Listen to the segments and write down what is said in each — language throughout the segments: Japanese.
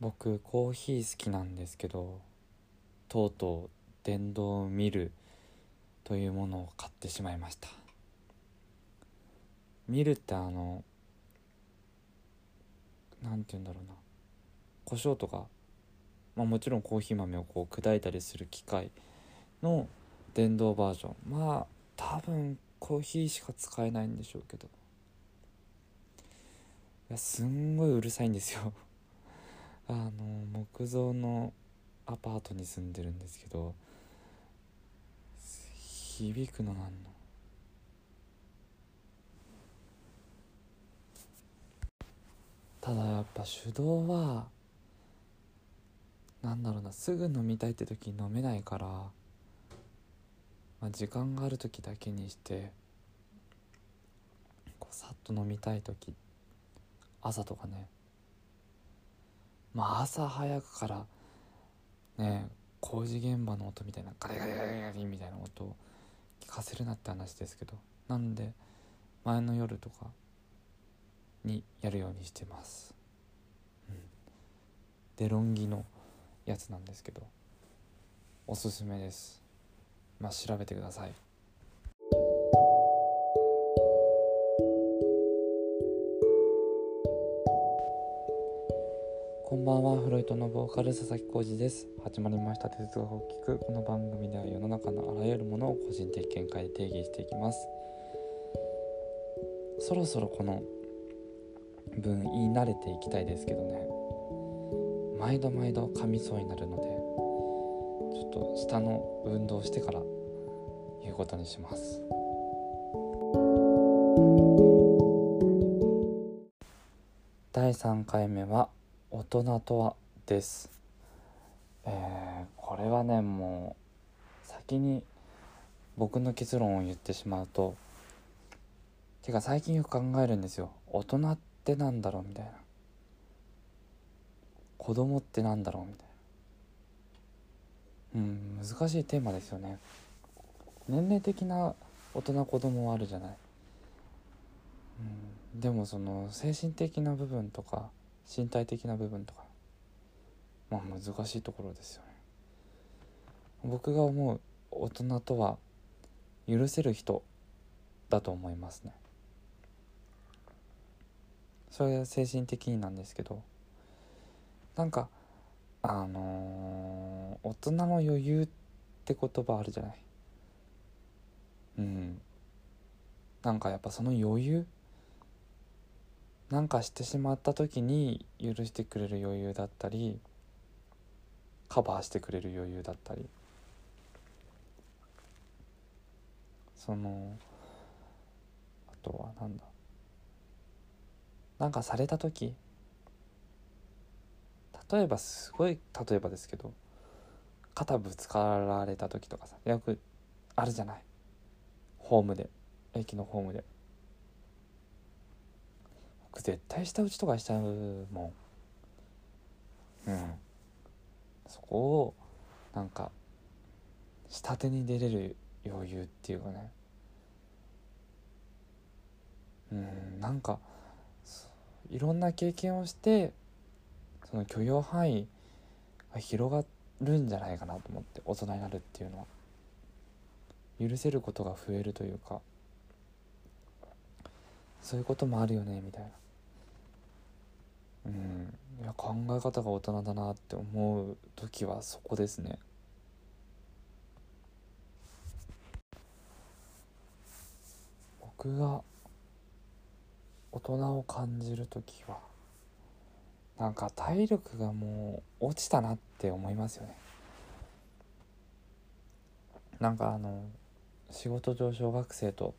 僕コーヒー好きなんですけどとうとう電動ミルというものを買ってしまいました。ミルってあの何て言うんだろうな。胡椒とか、まあ、もちろんコーヒー豆をこう砕いたりする機械の電動バージョン。まあ多分コーヒーしか使えないんでしょうけど。いやすんごいうるさいんですよ。あの木造のアパートに住んでるんですけど響くのなんの？ただやっぱ手動はなんだろうなすぐ飲みたいって時に飲めないから、まあ、時間がある時だけにしてこうさっと飲みたい時朝とかねまあ朝早くからね工事現場の音みたいなガリガリガリガリみたいな音を聞かせるなって話ですけどなんで前の夜とかにやるようにしてます、うん、デロンギのやつなんですけどおすすめです。まあ調べてください。こんばんは。フロイトのボーカル佐々木浩二です。始まりました。哲学を聞くこの番組では世の中のあらゆるものを個人的見解で定義していきます。そろそろこの文言い慣れていきたいですけどね。毎度毎度噛みそうになるのでちょっと下の運動してから言うことにします。第3回目は「大人とは」です。えー、これはねもう先に僕の結論を言ってしまうとてか最近よく考えるんですよ。大人ってなんだろうみたいな。子供ってなんだろうみたいな。うん難しいテーマですよね。年齢的な大人子供はあるじゃない、うん、でもその精神的な部分とか身体的な部分とか。まあ難しいところですよね。僕が思う大人とは許せる人だと思いますね。それは精神的になんですけど。なんかあのー、大人の余裕って言葉あるじゃない。うん。なんかやっぱその余裕なんかしてしまった時に許してくれる余裕だったりカバーしてくれる余裕だったり。そのあとはなんだ。なんかされた時例えばすごい例えばですけど肩ぶつかられた時とかさよくあるじゃない。ホームで。駅のホームで。僕絶対下打ちとかしちゃうもんうん。そこをなんか下手に出れる余裕っていうかね。うんなんかいろんな経験をしてその許容範囲が広がるんじゃないかなと思って大人になるっていうのは。許せることが増えるというか。そういうこともあるよねみたいな。うん。いや考え方が大人だなって思う時はそこですね。僕が大人を感じる時はなんか体力がもう落ちたなって思いますよね。なんかあの仕事上小学生と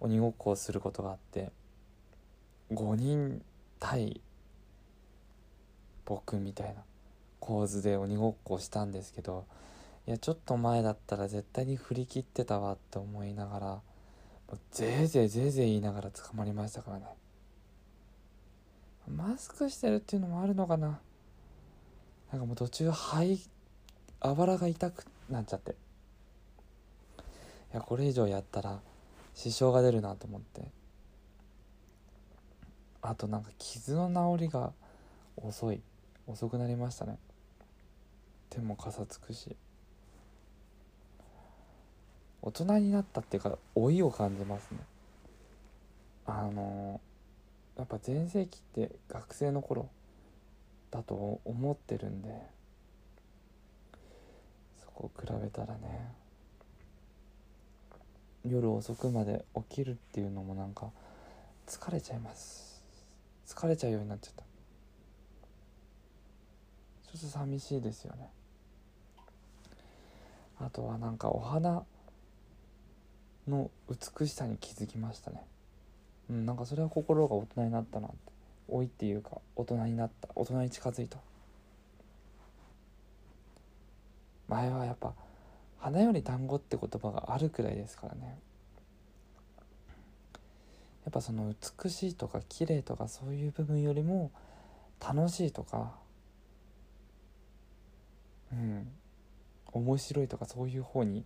鬼ごっこをすることがあって5人対僕みたいな構図で鬼ごっこをしたんですけどいやちょっと前だったら絶対に振り切ってたわって思いながらもうぜいぜいぜいぜい言いながら捕まりましたからね。マスクしてるっていうのもあるのかな。なんかもう途中肺あばらが痛くなっちゃって。いやこれ以上やったら支障が出るなと思って。あとなんか傷の治りが遅い。遅くなりましたね。手もかさつくし。大人になったっていうか老いを感じますね。あのやっぱ全盛期って学生の頃だと思ってるんでそこ比べたらね。夜遅くまで起きるっていうのもなんか疲れちゃいます。疲れちゃうようになっちゃった。ょっと寂しいですよね。あとはなんかお花の美しさに気づきましたね。うんなんかそれは心が大人になったなって。老いっていうか大人になった。大人に近づいた。前はやっぱ花より団子って言葉があるくらいですからね。やっぱその美しいとか綺麗とかそういう部分よりも楽しいとかうん。面白いとかそういう方に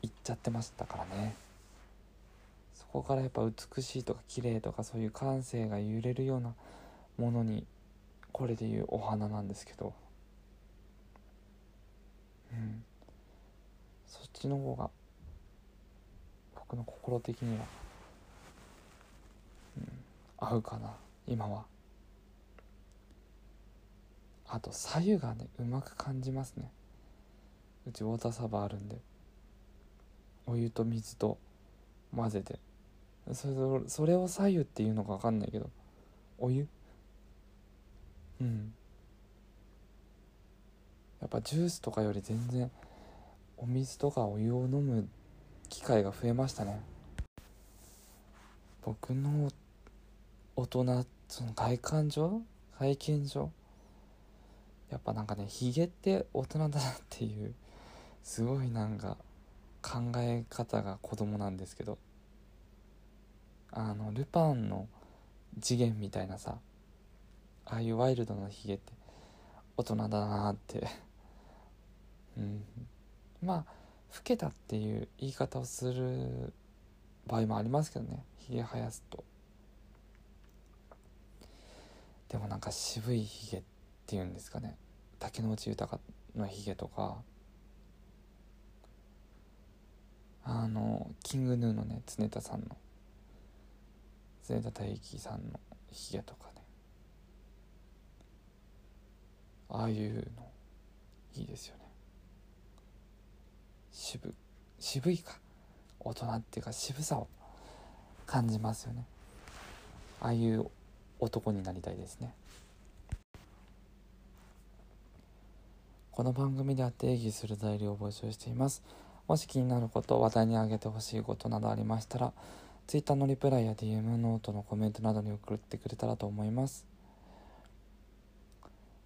行っちゃってましたからね。そこからやっぱ美しいとか綺麗とかそういう感性が揺れるようなものにこれでいうお花なんですけど。うん。そっちの方が僕の心的には、うん、合うかな今は。あと左右がねうまく感じますね。うちウォーターサーバーあるんで。お湯と水と混ぜて。それそれを左右っていうのか分かんないけど。お湯？うん。やっぱジュースとかより全然お水とかお湯を飲む機会が増えましたね。僕の大人その外観上？外見上？やっぱなんかねヒゲって大人だなっていうすごいなんか考え方が子供なんですけど。あのルパンの次元みたいなさああいうワイルドなヒゲって大人だなって。うん。まあ老けたっていう言い方をする場合もありますけどね。ひげ生やすと。でもなんか渋いひげっていうんですかね。竹野内豊のひげとかあのキングヌーのね常田さんの常田大樹さんのひげとかね。ああいうのいいですよね。渋渋いか。大人っていうか渋さを感じますよね。ああいう男になりたいですね。この番組では定義する材料を募集しています。もし気になること話題に挙げてほしいことなどありましたら Twitter のリプライや DM ノートのコメントなどに送ってくれたらと思います。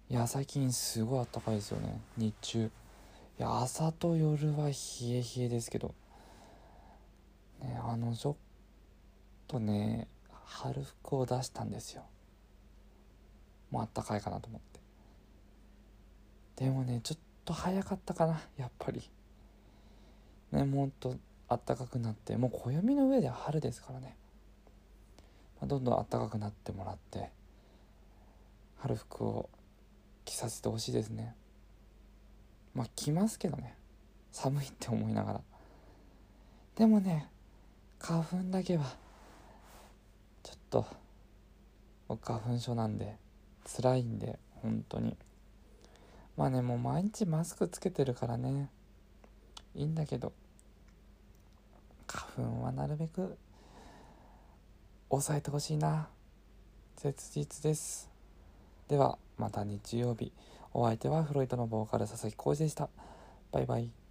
いや最近すごい暖かいですよね。日中。いや朝と夜は冷え冷えですけど。ねあのちょっとね春服を出したんですよ。もうあったかいかなと思って。でもねちょっと早かったかなやっぱり。ねもっとあったかくなって。もう暦の上では春ですからね、まあ、どんどんあったかくなってもらって春服を着させてほしいですね。まあ着ますけどね。寒いって思いながら。でもね花粉だけはちょっと僕花粉症なんで辛いんで本当に。まあねもう毎日マスクつけてるからね。いいんだけど。花粉はなるべく抑えてほしいな。切実です。ではまた日曜日。お相手はフロイトのボーカル佐々木浩二でした。バイバイ。